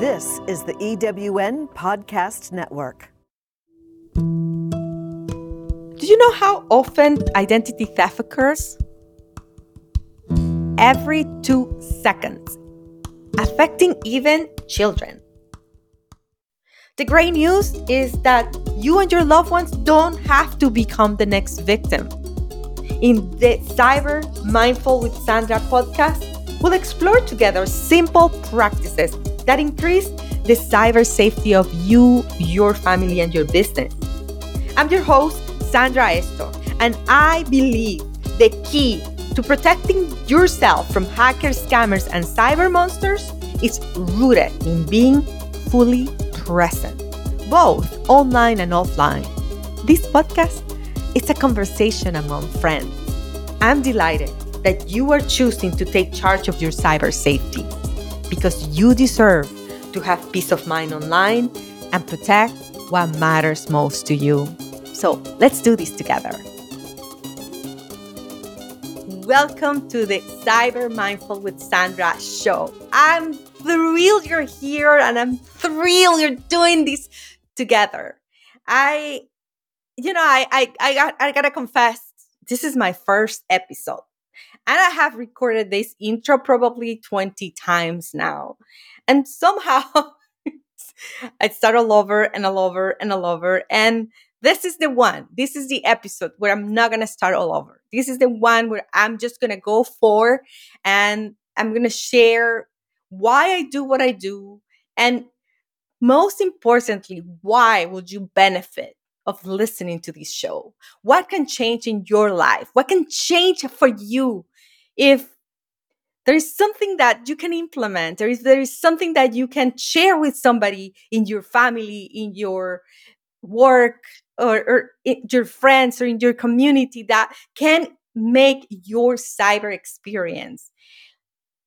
This is the EWN Podcast Network. Do you know how often identity theft occurs? Every two seconds, affecting even children. The great news is that you and your loved ones don't have to become the next victim. In the Cyber Mindful with Sandra podcast, we'll explore together simple practices that increase the cyber safety of you, your family, and your business. I'm your host, Sandra Estok, and I believe the key to protecting yourself from hackers, scammers, and cyber monsters is rooted in being fully present, both online and offline. This podcast is a conversation among friends. I'm delighted that you are choosing to take charge of your cyber safety because you deserve to have peace of mind online and protect what matters most to you. So let's do this together. Welcome to the Cyber Mindful with Sandra show. I'm thrilled you're here and I'm thrilled you're doing this together. I, you know, I, I, I got, I gotta confess, this is my first episode and I have recorded this intro probably 20 times now. And somehow I start all over and all over and all over. And this is the one. This is the episode where I'm not going to start all over. This is the one where I'm just going to go for and I'm going to share why I do what I do. And most importantly, why would you benefit of listening to this show? What can change in your life? What can change for you if there is something that you can implement there is there is something that you can share with somebody in your family in your work or, or your friends or in your community that can make your cyber experience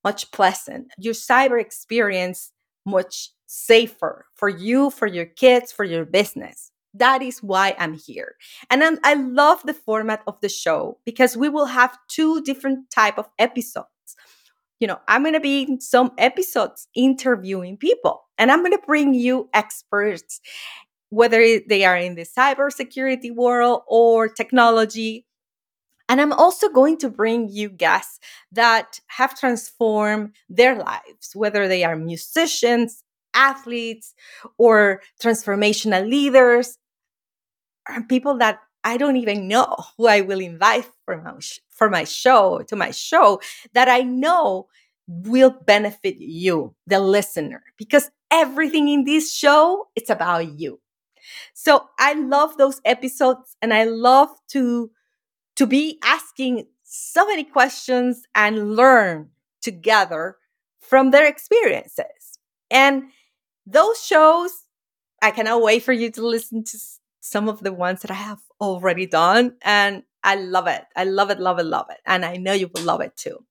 much pleasant. Your cyber experience much safer for you for your kids for your business that is why i'm here. And I'm, i love the format of the show because we will have two different type of episodes. You know, I'm going to be in some episodes interviewing people and I'm going to bring you experts, whether they are in the cybersecurity world or technology. And I'm also going to bring you guests that have transformed their lives, whether they are musicians, athletes, or transformational leaders, or people that I don't even know who I will invite for my, for my show, to my show, that I know will benefit you, the listener, because everything in this show, it's about you. So I love those episodes and I love to, to be asking so many questions and learn together from their experiences. And those shows, I cannot wait for you to listen to some of the ones that I have already done. And I love it. I love it, love it, love it. And I know you will love it too.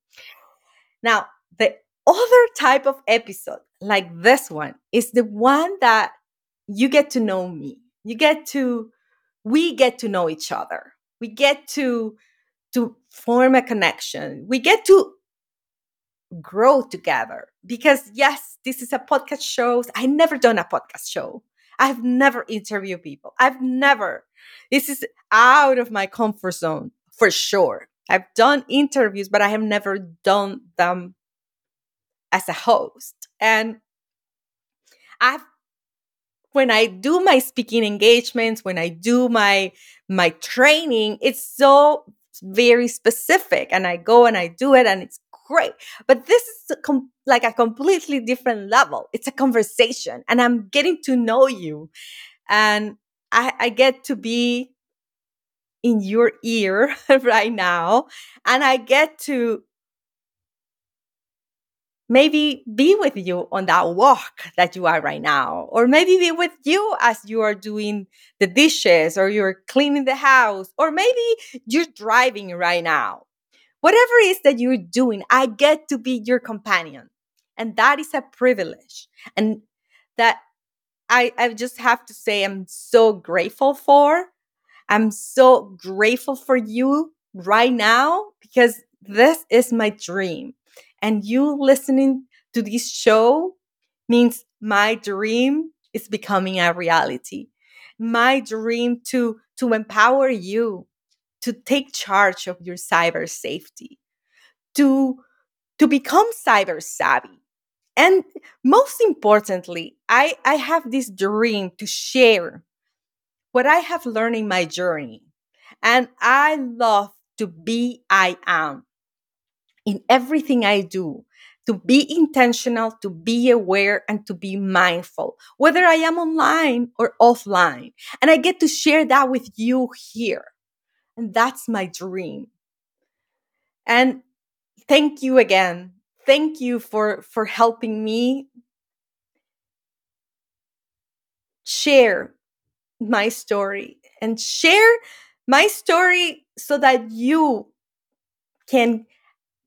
Now, the other type of episode, like this one, is the one that you get to know me. You get to, we get to know each other. We get to, to form a connection. We get to grow together because yes, this is a podcast show. I never done a podcast show. I've never interviewed people. I've never. This is out of my comfort zone for sure. I've done interviews, but I have never done them as a host. And I've when I do my speaking engagements, when I do my my training, it's so very specific and I go and I do it and it's great. But this is com- like a completely different level. It's a conversation and I'm getting to know you. And I, I get to be in your ear right now. And I get to maybe be with you on that walk that you are right now, or maybe be with you as you are doing the dishes or you're cleaning the house, or maybe you're driving right now whatever it is that you're doing, I get to be your companion. And that is a privilege. And that I, I just have to say, I'm so grateful for. I'm so grateful for you right now because this is my dream. And you listening to this show means my dream is becoming a reality. My dream to, to empower you to take charge of your cyber safety, to, to become cyber savvy. And most importantly, I, I have this dream to share what I have learned in my journey. And I love to be I am in everything I do, to be intentional, to be aware, and to be mindful, whether I am online or offline. And I get to share that with you here. And that's my dream. And thank you again. Thank you for, for helping me share my story and share my story so that you can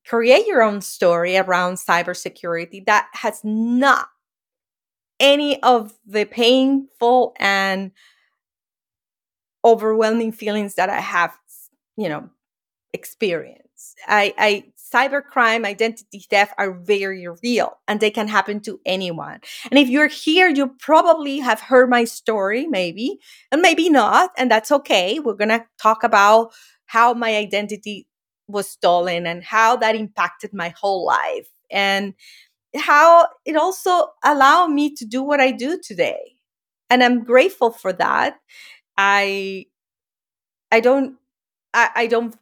create your own story around cybersecurity that has not any of the painful and overwhelming feelings that I have, you know, experience. I, I cybercrime, identity theft are very real and they can happen to anyone. And if you're here, you probably have heard my story, maybe, and maybe not. And that's okay. We're to talk about how my identity was stolen and how that impacted my whole life and how it also allowed me to do what I do today. And I'm grateful for that. I I don't I, I don't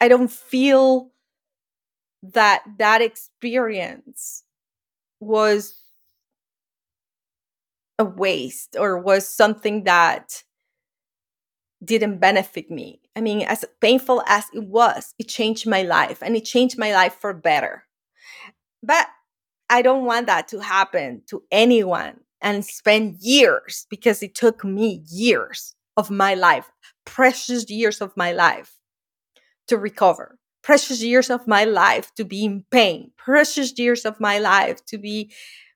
I don't feel that that experience was a waste or was something that didn't benefit me. I mean, as painful as it was, it changed my life and it changed my life for better. But I don't want that to happen to anyone and spend years because it took me years of my life, precious years of my life to recover, precious years of my life to be in pain, precious years of my life to be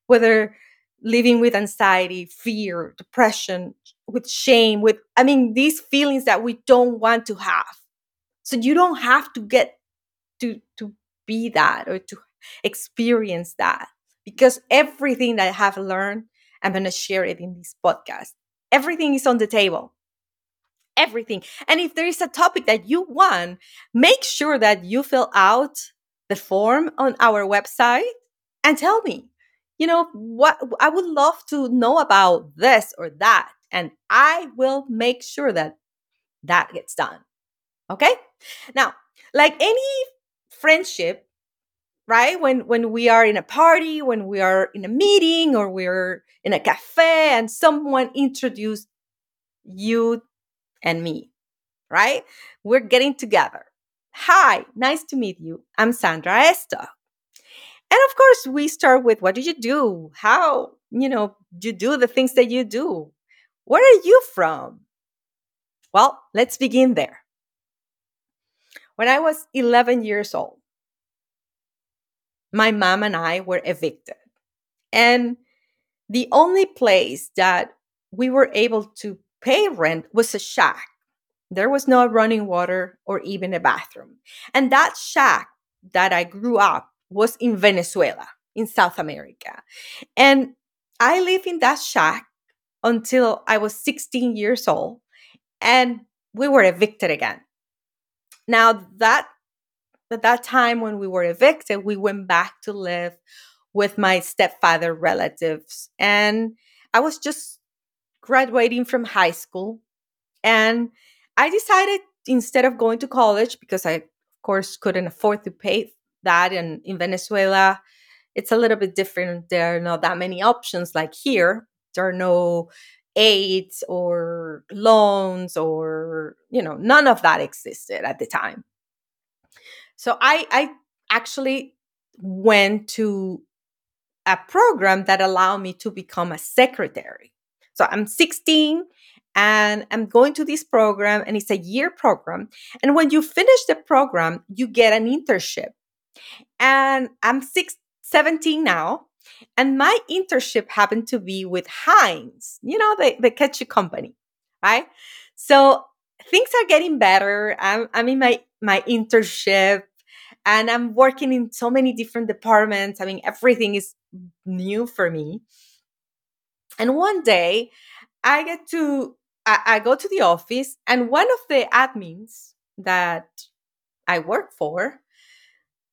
whether living with anxiety, fear, depression, with shame, with, I mean, these feelings that we don't want to have. So you don't have to get to, to be that or to experience that because everything that I have learned, I'm going to share it in this podcast. Everything is on the table. Everything. And if there is a topic that you want, make sure that you fill out the form on our website and tell me you know, what I would love to know about this or that. And I will make sure that that gets done. Okay. Now, like any friendship, right? When when we are in a party, when we are in a meeting or we're in a cafe and someone introduced you and me, right? We're getting together. Hi, nice to meet you. I'm Sandra Estok. And of course, we start with what do you do? How, you know, you do the things that you do? Where are you from? Well, let's begin there. When I was 11 years old, my mom and I were evicted. And the only place that we were able to pay rent was a shack. There was no running water or even a bathroom. And that shack that I grew up was in Venezuela, in South America. And I lived in that shack until I was 16 years old, and we were evicted again. Now, that at that time when we were evicted, we went back to live with my stepfather relatives. And I was just graduating from high school. And I decided instead of going to college, because I, of course, couldn't afford to pay that and in venezuela it's a little bit different. There are not that many options. Like here there are no aids or loans or you know none of that existed at the time. So i i actually went to a program that allowed me to become a secretary so i'm 16 and I'm going to this program, and it's a year program. And when you finish the program, you get an internship. And I'm six, 17 now. And my internship happened to be with Heinz, you know, the, the ketchup company, right? So things are getting better. I'm, I'm in my, my internship and I'm working in so many different departments. I mean, everything is new for me. And one day I get to, I, I go to the office, and one of the admins that I work for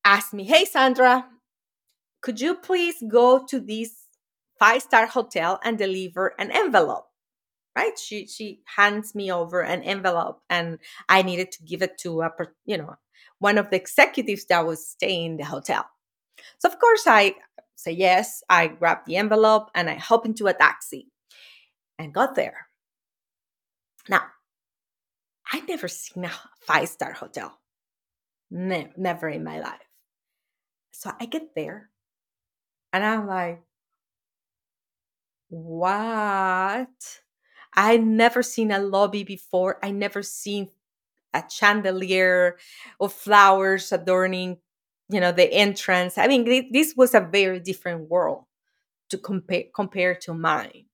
asked me, Hey, Sandra, could you please go to this five star hotel and deliver an envelope? Right? She she hands me over an envelope, and I needed to give it to a you know one of the executives that was staying in the hotel. So of course I say yes. I grab the envelope and I hop into a taxi and got there. Now, I'd never seen a five star hotel. Ne- never in my life. So I get there and I'm like, what? I never seen a lobby before. I never seen a chandelier of flowers adorning, you know, the entrance. I mean, this was a very different world to compare compare to mine.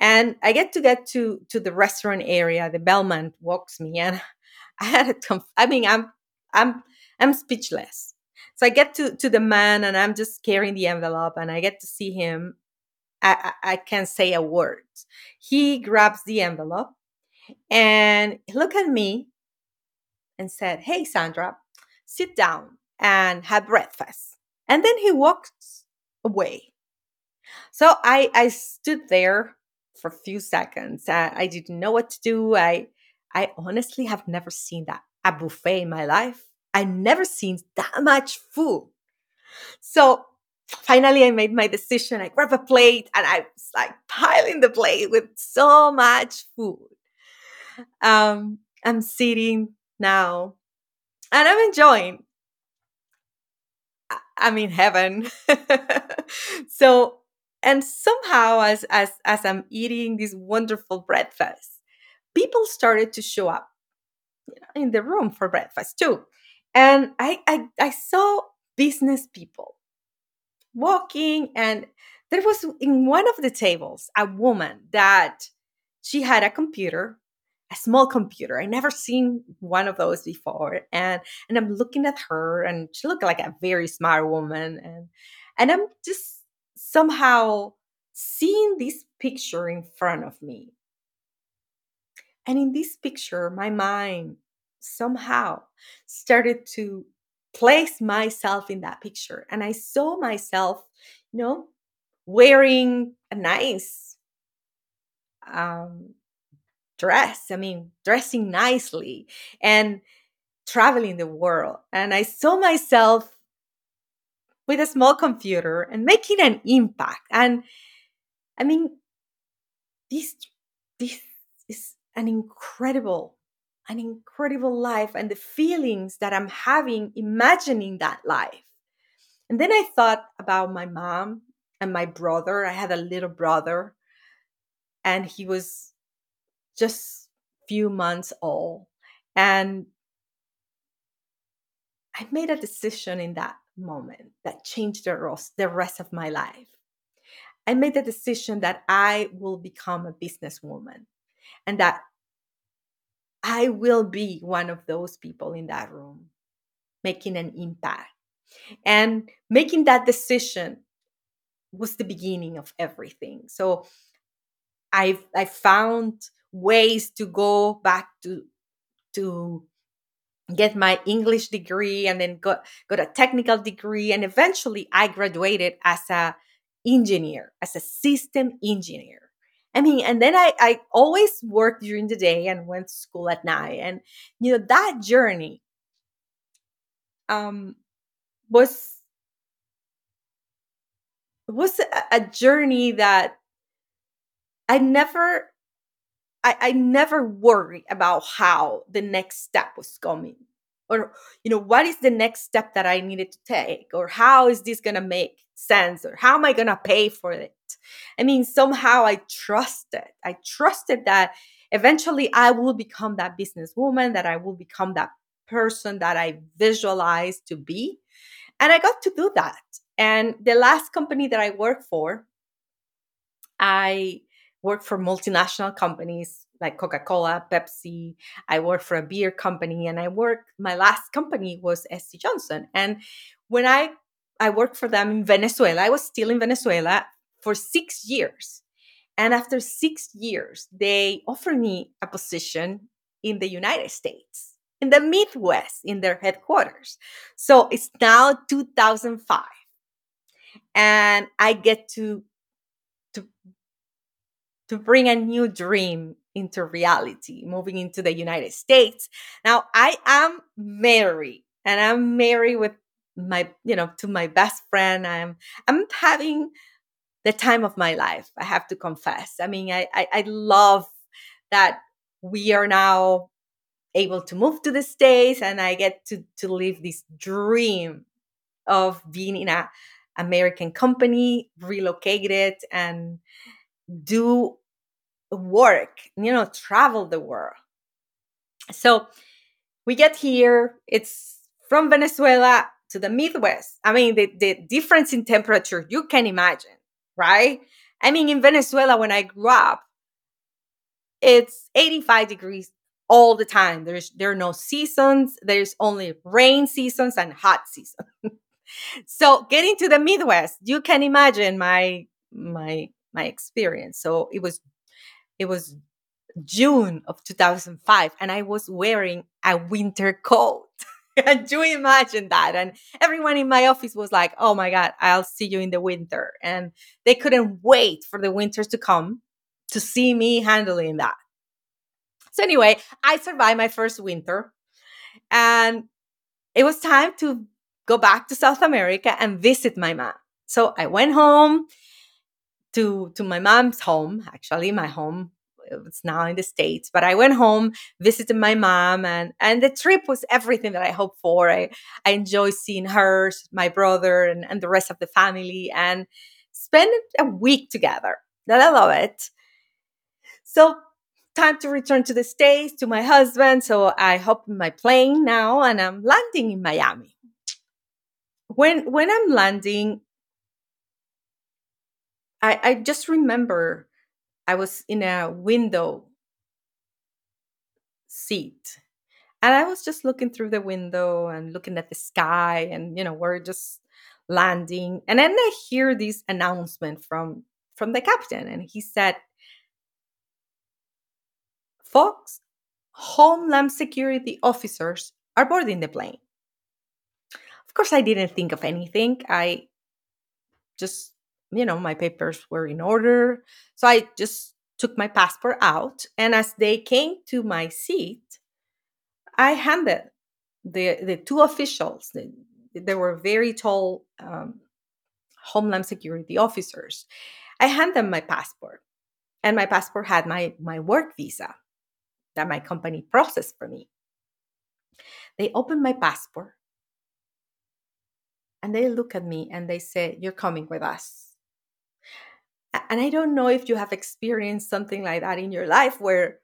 And I get to get to to the restaurant area. The bellman walks me, and I had a. Conf- I mean, I'm I'm I'm speechless. So I get to to the man, and I'm just carrying the envelope, and I get to see him. I, I, I can't say a word. He grabs the envelope, and look at me, and said, "Hey, Sandra, sit down and have breakfast." And then he walks away. So I I stood there for a few seconds. I, I didn't know what to do. I I honestly have never seen that a buffet in my life. I never seen that much food. So finally I made my decision. I grabbed a plate and I was like piling the plate with so much food. Um, I'm sitting now and I'm enjoying. I'm in heaven. so and somehow as as as i'm eating this wonderful breakfast people started to show up in the room for breakfast too and I, I i saw business people walking and there was in one of the tables a woman that she had a computer a small computer i never seen one of those before and and i'm looking at her and she looked like a very smart woman and and i'm just somehow seeing this picture in front of me. And in this picture, my mind somehow started to place myself in that picture. And I saw myself, you know, wearing a nice um, dress. I mean, dressing nicely and traveling the world. And I saw myself with a small computer and making an impact. And I mean, this this is an incredible, an incredible life, and the feelings that I'm having imagining that life. And then I thought about my mom and my brother. I had a little brother, and he was just few months old. And I made a decision in that moment that changed the rest, of my life. I made the decision that I will become a businesswoman and that I will be one of those people in that room making an impact. And making that decision was the beginning of everything. So I I found ways to go back to to get my English degree and then got got a technical degree and eventually I graduated as a engineer, as a system engineer. I mean, and then I, I always worked during the day and went to school at night. And you know, that journey um was was a, a journey that I never I, I never worried about how the next step was coming or you know what is the next step that i needed to take or how is this going to make sense or how am i going to pay for it? I mean somehow i trusted i trusted that eventually i will become that businesswoman that i will become that person that i visualized to be. And i got to do that. And the last company that i worked for i worked for multinational companies like Coca-Cola, Pepsi. I worked for a beer company and I worked my last company was SC Johnson. And when I I worked for them in Venezuela, I was still in Venezuela for 6 years. And after 6 years, they offered me a position in the United States, in the Midwest, in their headquarters. So it's now 2005. And I get to to to bring a new dream into reality, moving into the United States. Now I am married and I'm married with my, you know, to my best friend. I'm I'm having the time of my life, I have to confess. I mean, I I, I love that we are now able to move to the States and I get to to live this dream of being in a American company, relocated and do work, you know, travel the world. So we get here, it's from Venezuela to the Midwest. I mean, the, the difference in temperature, you can imagine, right? I mean, in Venezuela, when I grew up, it's 85 degrees all the time. There's there are no seasons. There's only rain seasons and hot seasons. so getting to the Midwest, you can imagine my my my experience. So it was it was June of 2005 and I was wearing a winter coat. Can you imagine that? And everyone in my office was like, oh my God, I'll see you in the winter. And they couldn't wait for the winters to come to see me handling that. So, anyway, I survived my first winter and it was time to go back to South America and visit my mom. So, I went home to, to my mom's home, actually, my home it's now in the states but i went home visited my mom and and the trip was everything that i hoped for. I i enjoyed seeing her my brother and, and the rest of the family and spend a week together. That i love it. So time to return to the states to my husband so i hop in my plane now and i'm landing in miami. When when i'm landing I, I just remember I was in a window seat. And I was just looking through the window and looking at the sky, and you know, we're just landing. And then I hear this announcement from from the captain, and he said, Folks, Homeland Security officers are boarding the plane. Of course, I didn't think of anything. I just you know, my papers were in order. So I just took my passport out. And as they came to my seat, I handed the, the two officials, the, they were very tall um, Homeland Security officers. I handed them my passport. And my passport had my, my work visa that my company processed for me. They opened my passport and they look at me and they say, You're coming with us and i don't know if you have experienced something like that in your life where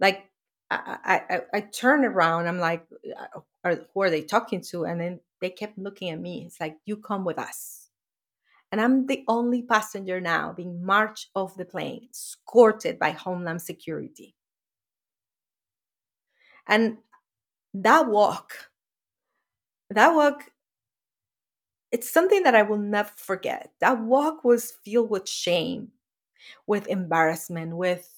like i i, I turn around i'm like uh, are, who are they talking to? And then they kept looking at me. It's like you come with us. And i'm the only passenger now being marched off the plane escorted by homeland security. And that walk that walk it's something that I will never forget. That walk was filled with shame, with embarrassment, with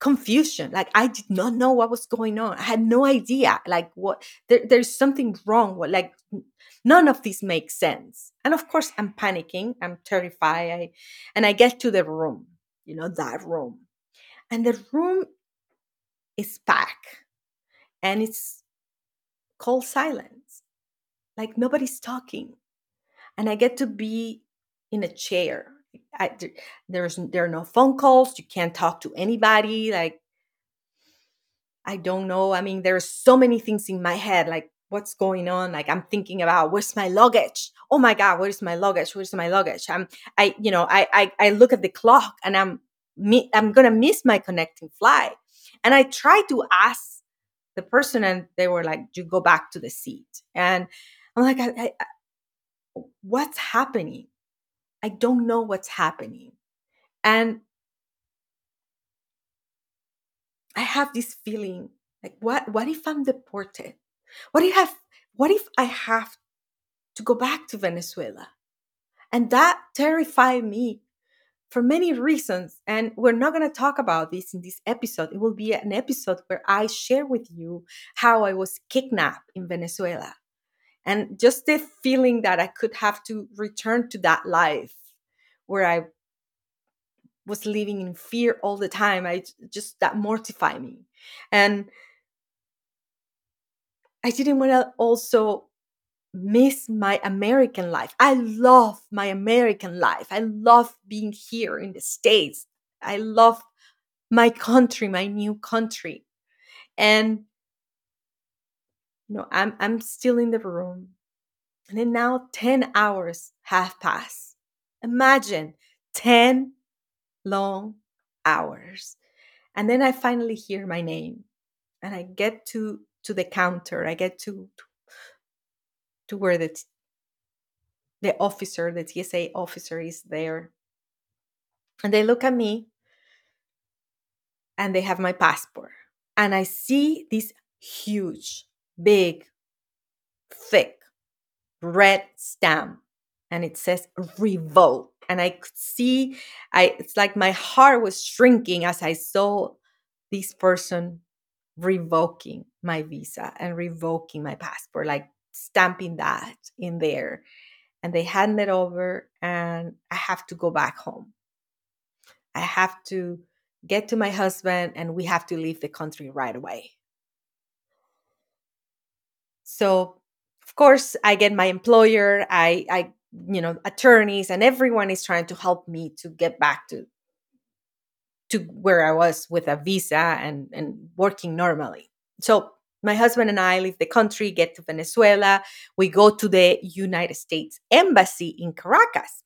confusion. Like I did not know what was going on. I had no idea. Like what there, there's something wrong. What like none of this makes sense. And of course, I'm panicking. I'm terrified. I, and I get to the room. You know that room, and the room is packed, and it's called silence like nobody's talking. And i get to be in a chair. I, there's there are no phone calls. You can't talk to anybody. Like i don't know. I mean there's so many things in my head like what's going on? Like i'm thinking about where's my luggage? Oh my god where's my luggage? Where's my luggage? I'm i you know i i, I look at the clock and i'm me i'm gonna miss my connecting flight. And i try to ask the person and they were like you go back to the seat. And I'm like, I, I, what's happening? I don't know what's happening. And I have this feeling like what what if I'm deported? What if have what if I have to go back to Venezuela? And that terrified me for many reasons. And we're not going to talk about this in this episode. It will be an episode where I share with you how I was kidnapped in Venezuela and just the feeling that I could have to return to that life where I was living in fear all the time. I just that mortified me. And I didn't want to also miss my American life. I love my American life. I love being here in the States. I love my country, my new country. And you know, I'm I'm still in the room. And then now 10 hours have passed. Imagine 10 long hours. And then I finally hear my name and I get to to the counter. I get to to where the the officer, the TSA officer is there. And they look at me and they have my passport. And I see this huge, big, thick red stamp and it says revoke and i could see i it's like my heart was shrinking as i saw this person revoking my visa and revoking my passport like stamping that in there. And they hand it over and i have to go back home. I have to get to my husband and we have to leave the country right away so of course i get my employer i i you know attorneys and everyone is trying to help me to get back to to where i was with a visa and and working normally. So my husband and i leave the country get to venezuela we go to the united states embassy in caracas.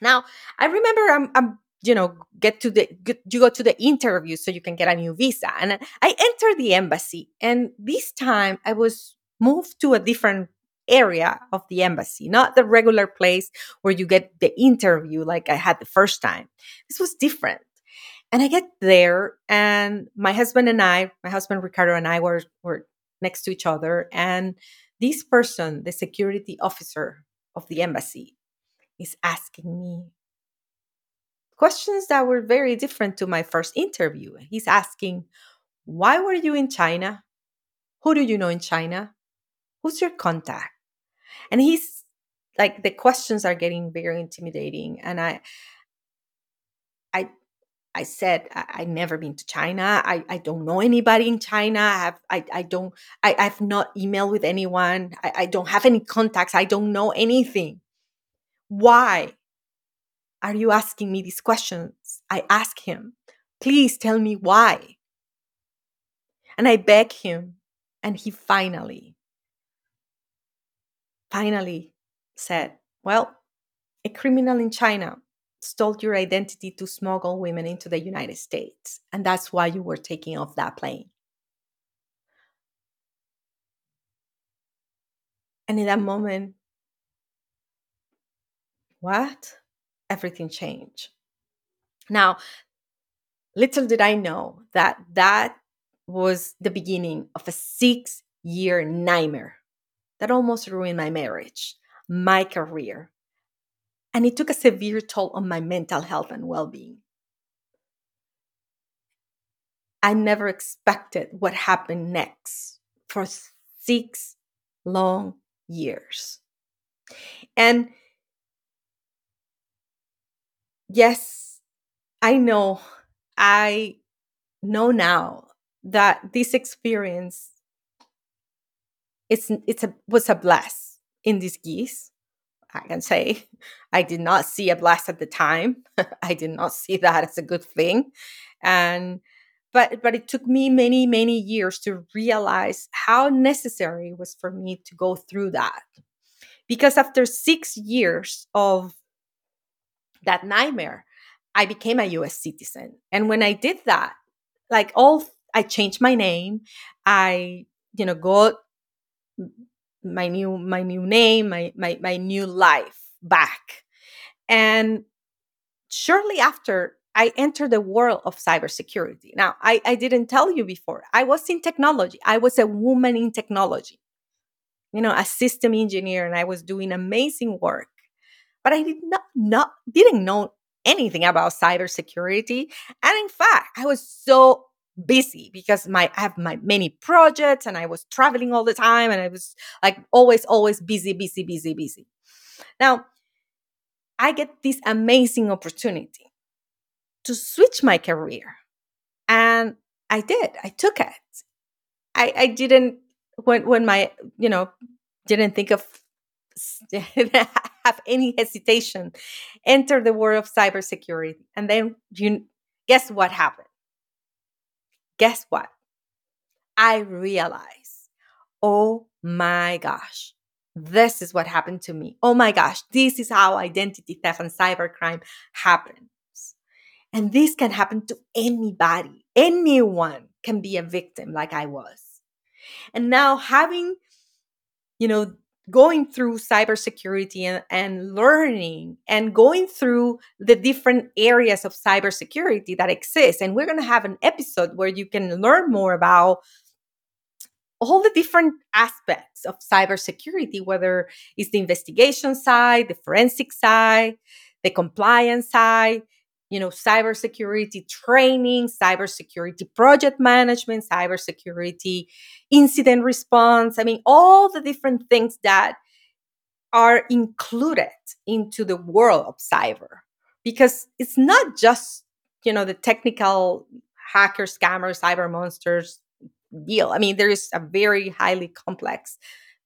Now i remember i'm, I'm you know get to the get, you go to the interview so you can get a new visa and i enter the embassy and this time i was moved to a different area of the embassy, not the regular place where you get the interview like I had the first time. This was different. And I get there, and my husband and I, my husband Ricardo and I were, were next to each other. And this person, the security officer of the embassy, is asking me questions that were very different to my first interview. He's asking, Why were you in China? Who do you know in China? Who's your contact? And he's like the questions are getting very intimidating. And I I I said I, I never been to China. I, I don't know anybody in China. I have I, I don't I, I've not emailed with anyone. I, I don't have any contacts. I don't know anything. Why are you asking me these questions? I ask him, please tell me why. And I beg him, and he finally finally said, Well, a criminal in China stole your identity to smuggle women into the United States, and that's why you were taking off that plane. And in that moment, what? Everything changed. Now, little did I know that that was the beginning of a six year nightmare that almost ruined my marriage, my career, and it took a severe toll on my mental health and well being. I never expected what happened next for six long years. And yes, I know, I know now that this experience it's it's a was a blast in disguise. I can say I did not see a blast at the time. I did not see that as a good thing, and but but it took me many many years to realize how necessary it was for me to go through that, because after six years of that nightmare, I became a U.S. citizen, and when I did that, like all I changed my name, I you know got my new my new name my my, my new life back and shortly after I entered the world of cybersecurity. Now, I, I didn't tell you before, I was in technology. I was a woman in technology, you know, a system engineer, and I was doing amazing work. But I did not, not didn't know anything about cybersecurity. And in fact, I was so busy because my I have my many projects and I was traveling all the time and I was like always, always busy, busy, busy, busy. Now, I get this amazing opportunity to switch my career. And I did. I took it. I, I didn't when when my, you know, didn't think of have any hesitation enter the world of cybersecurity and then you guess what happened? Guess what? I realized oh my gosh this is what happened to me. Oh my gosh this is how identity theft and cybercrime happens. And this can happen to anybody. Anyone can be a victim like i was. And now having you know going through cybersecurity and, and learning and going through the different areas of cybersecurity that exist. And we're going to have an episode where you can learn more about all the different aspects of cybersecurity, whether it's the investigation side, the forensic side, the compliance side, you know, cybersecurity training, cybersecurity project management, cybersecurity incident response. I mean, all the different things that are included into the world of cyber because it's not just, you know, the technical hacker, scammer, cyber monsters deal. I mean, there is a very highly complex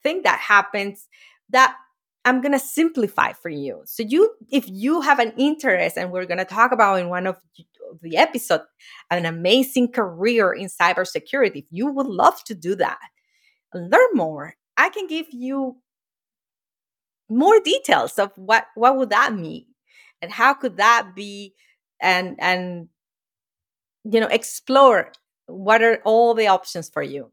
thing that happens that I'm going to simplify for you. So you if you have an interest and we're going to talk about in one of the episode an amazing career in cybersecurity, if you would love to do that, learn more, I can give you more details of what what would that mean? And how could that be? And and you know explore what are all the options for you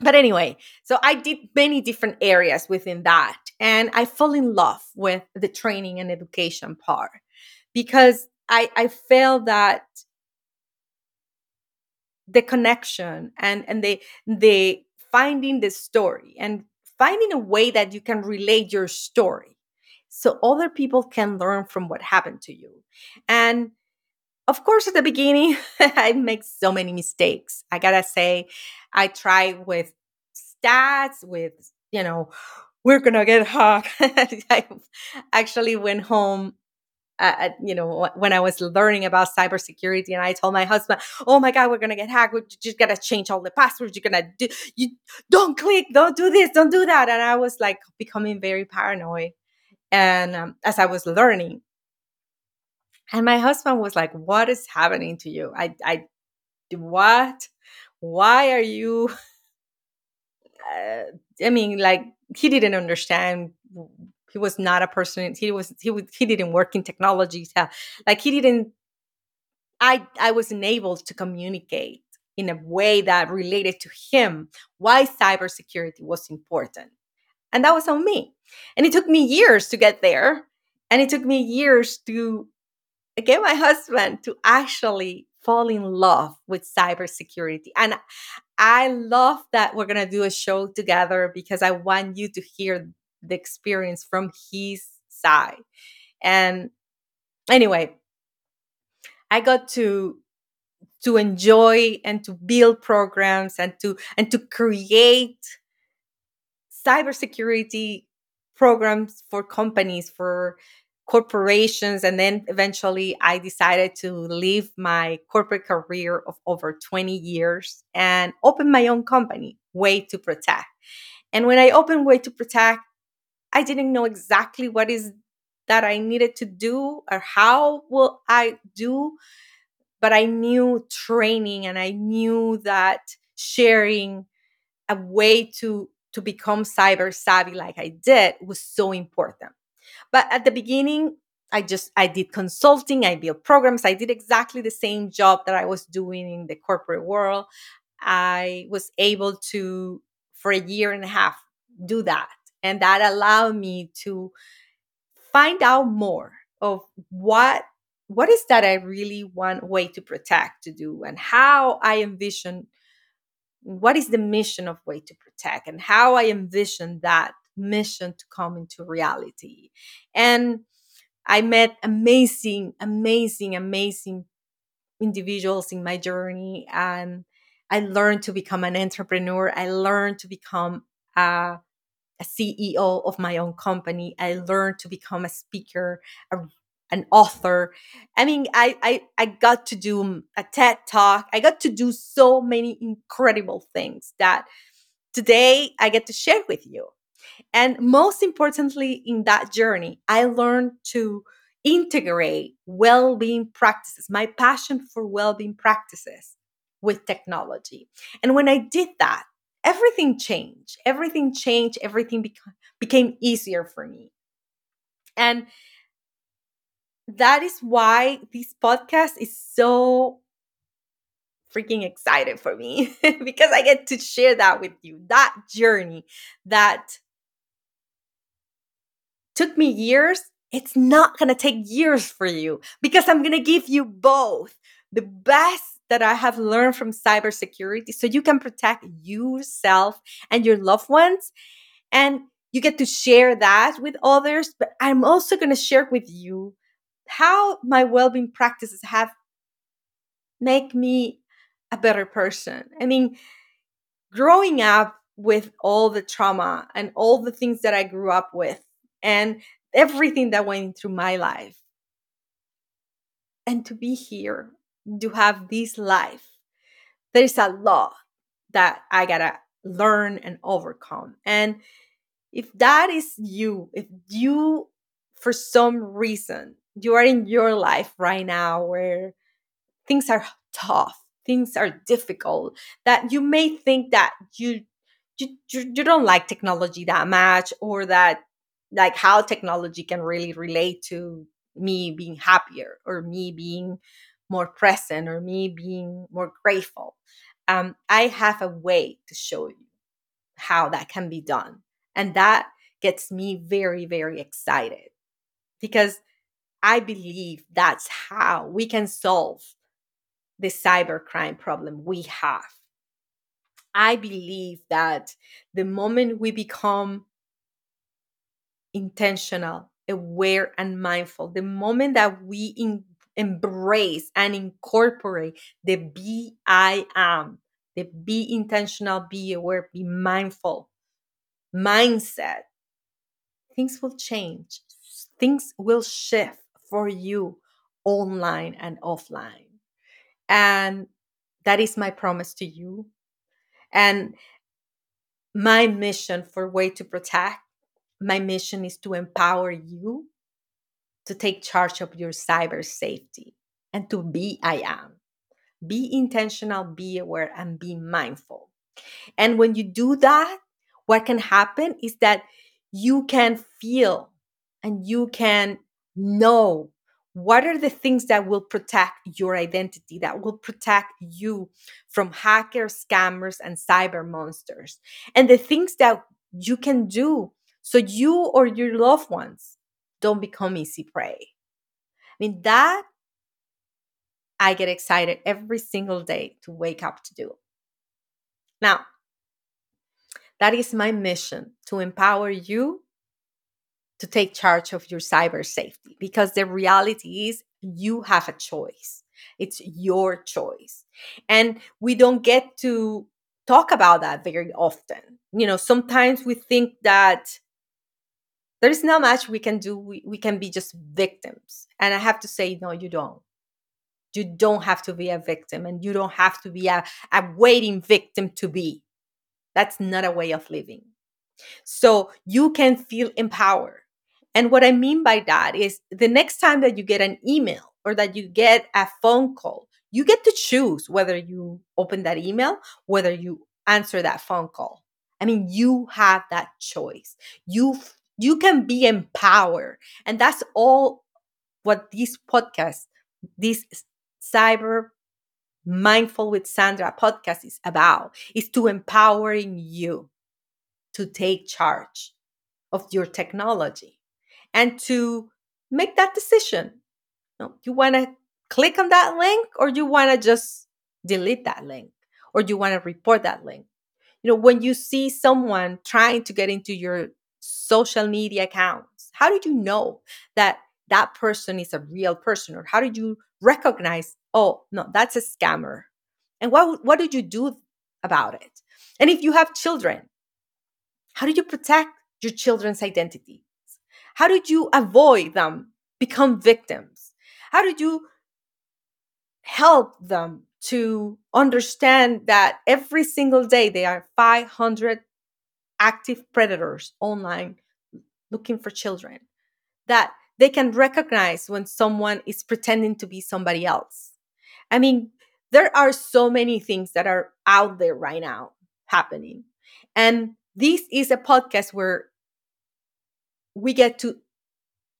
but anyway, so I did many different areas within that. And I fell in love with the training and education part because I, I felt that the connection and, and the, the finding the story and finding a way that you can relate your story so other people can learn from what happened to you. And of course, at the beginning, I make so many mistakes. I gotta say, I try with stats, with, you know, we're gonna get hacked. I actually went home uh, you know, when I was learning about cybersecurity, and I told my husband, "Oh my God, we're gonna get hacked. We just gotta change all the passwords. You're gonna do you don't click, don't do this, don't do that." And I was like becoming very paranoid, and um, as I was learning, and my husband was like, What is happening to you? I, I, what? Why are you? Uh, I mean, like, he didn't understand. He was not a person. He was, he was, he didn't work in technology. Like, he didn't, I, I wasn't able to communicate in a way that related to him why cybersecurity was important. And that was on me. And it took me years to get there. And it took me years to get my husband to actually fall in love with cybersecurity. And I love that we're going to do a show together because I want you to hear the experience from his side. And anyway, I got to to enjoy and to build programs and to and to create cybersecurity programs for companies for corporations and then eventually i decided to leave my corporate career of over 20 years and open my own company Way2Protect. And when i opened Way2Protect i didn't know exactly what is that i needed to do or how will i do but i knew training and i knew that sharing a way to to become cyber savvy like i did was so important but at the beginning, I just I did consulting, I built programs, I did exactly the same job that I was doing in the corporate world. I was able to for a year and a half do that. And that allowed me to find out more of what what is that I really want Way2Protect to do and how I envision what is the mission of Way2Protect and how I envision that mission to come into reality. And I met amazing, amazing, amazing individuals in my journey and I learned to become an entrepreneur. I learned to become a, a CEO of my own company. I learned to become a speaker, a, an author. I mean, I, I I got to do a TED talk. I got to do so many incredible things that today I get to share with you. And most importantly, in that journey, I learned to integrate well being practices, my passion for well being practices with technology. And when I did that, everything changed. Everything changed. Everything beca- became easier for me. And that is why this podcast is so freaking excited for me because I get to share that with you. That journey that took me years, it's not going to take years for you because I'm going to give you both the best that I have learned from cybersecurity so you can protect yourself and your loved ones. And you get to share that with others. But I'm also going to share with you how my well-being practices have make me a better person. I mean, growing up with all the trauma and all the things that I grew up with and everything that went through my life. And to be here, to have this life, there is a lot that I gotta learn and overcome. And if that is you, if you, for some reason, you are in your life right now where things are tough, things are difficult, that you may think that you you, you, you don't like technology that much or that like how technology can really relate to me being happier or me being more present or me being more grateful um, i have a way to show you how that can be done and that gets me very very excited because I believe that's how we can solve the cybercrime problem we have. I believe that the moment we become intentional, aware, and mindful, the moment that we in, embrace and incorporate the be I am, the be intentional, be aware, be mindful mindset, things will change, things will shift for you online and offline. And that is my promise to you. And my mission for Way2Protect, my mission is to empower you to take charge of your cyber safety and to be I am. Be intentional, be aware, and be mindful. And when you do that, what can happen is that you can feel and you can know what are the things that will protect your identity, that will protect you from hackers, scammers, and cyber monsters, and the things that you can do so you or your loved ones don't become easy prey. I mean, that I get excited every single day to wake up to do. Now, that is my mission to empower you to take charge of your cyber safety because the reality is you have a choice. It's your choice. And we don't get to talk about that very often. You know, sometimes we think that there's not much we can do. We, we can be just victims. And I have to say, no, you don't. You don't have to be a victim and you don't have to be a, a waiting victim to be. That's not a way of living. So you can feel empowered and what I mean by that is the next time that you get an email or that you get a phone call, you get to choose whether you open that email, whether you answer that phone call. I mean, you have that choice. You you can be empowered. And that's all what this podcast, this cyber mindful with Sandra podcast is about, is to empowering you to take charge of your technology and to make that decision you want to click on that link or you want to just delete that link or you want to report that link. You know, when you see someone trying to get into your social media accounts, how do you know that that person is a real person? Or how did you recognize oh no that's a scammer? And what what did you do about it? And if you have children how do you protect your children's identities? How did you avoid them become victims? How did you help them to understand that every single day there are 500 active predators online looking for children that they can recognize when someone is pretending to be somebody else. I mean, there are so many things that are out there right now happening. And this is a podcast where we get to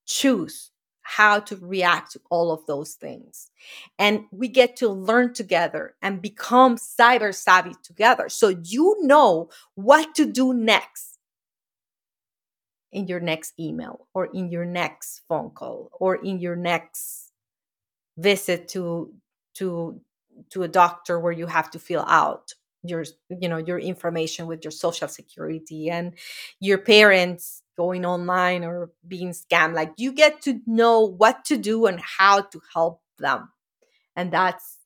choose how to react to all of those things. And we get to learn together and become cyber savvy together. So you know what to do next in your next email or in your next phone call or in your next visit to to to a doctor where you have to fill out your you know your information with your social security and your parents going online or being scammed like you get to know what to do and how to help them and that's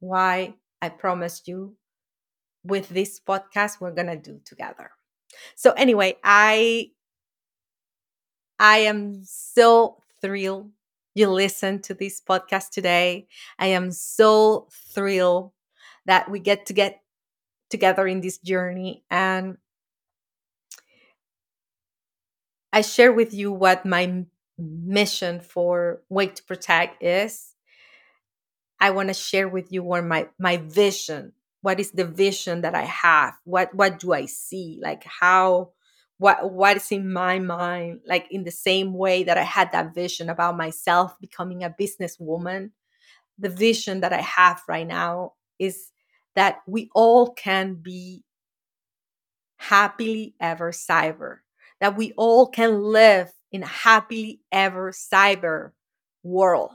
why i promised you with this podcast we're going to do together so anyway i I am so thrilled you listened to this podcast today. I am so thrilled that we get to get together in this journey and I share with you what my mission for Way2Protect is. I want to share with you what my my vision. What is the vision that I have? What what do I see? Like how what what is in my mind like in the same way that i had that vision about myself becoming a businesswoman the vision that i have right now is that we all can be happily ever cyber that we all can live in a happily ever cyber world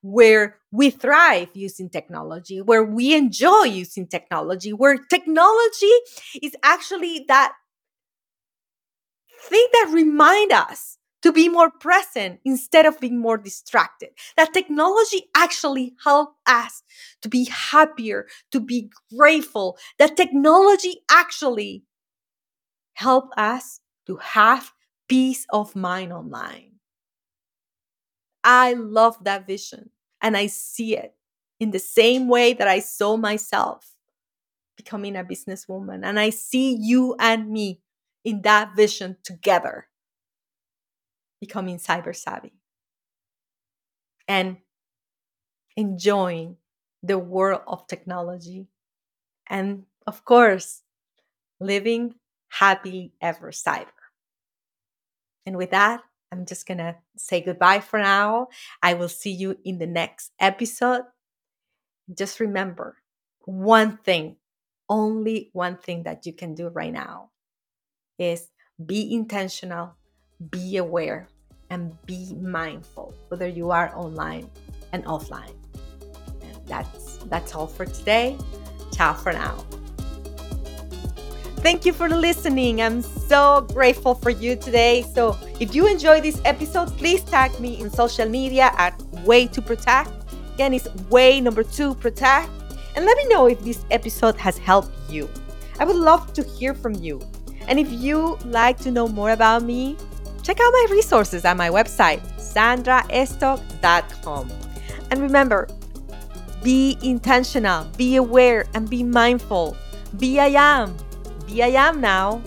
where we thrive using technology, where we enjoy using technology, where technology is actually that thing that remind us to be more present instead of being more distracted. That technology actually help us to be happier, to be grateful. That technology actually help us to have peace of mind online. I love that vision and I see it in the same way that I saw myself becoming a businesswoman. And I see you and me in that vision together, becoming cyber savvy and enjoying the world of technology. And of course, living happy ever cyber. And with that, I'm just to say goodbye for now. I will see you in the next episode. Just remember one thing, only one thing that you can do right now is be intentional, be aware, and be mindful, whether you are online and offline. That's that's all for today. Ciao for now. Thank you for listening. I'm so grateful for you today. So, if you enjoyed this episode, please tag me in social media at Way2Protect. Again, it's Way number two Protect. And let me know if this episode has helped you. I would love to hear from you. And if you like to know more about me, check out my resources at my website, sandraestok.com. And remember, be intentional, be aware, and be mindful. Be I am. Be I am now.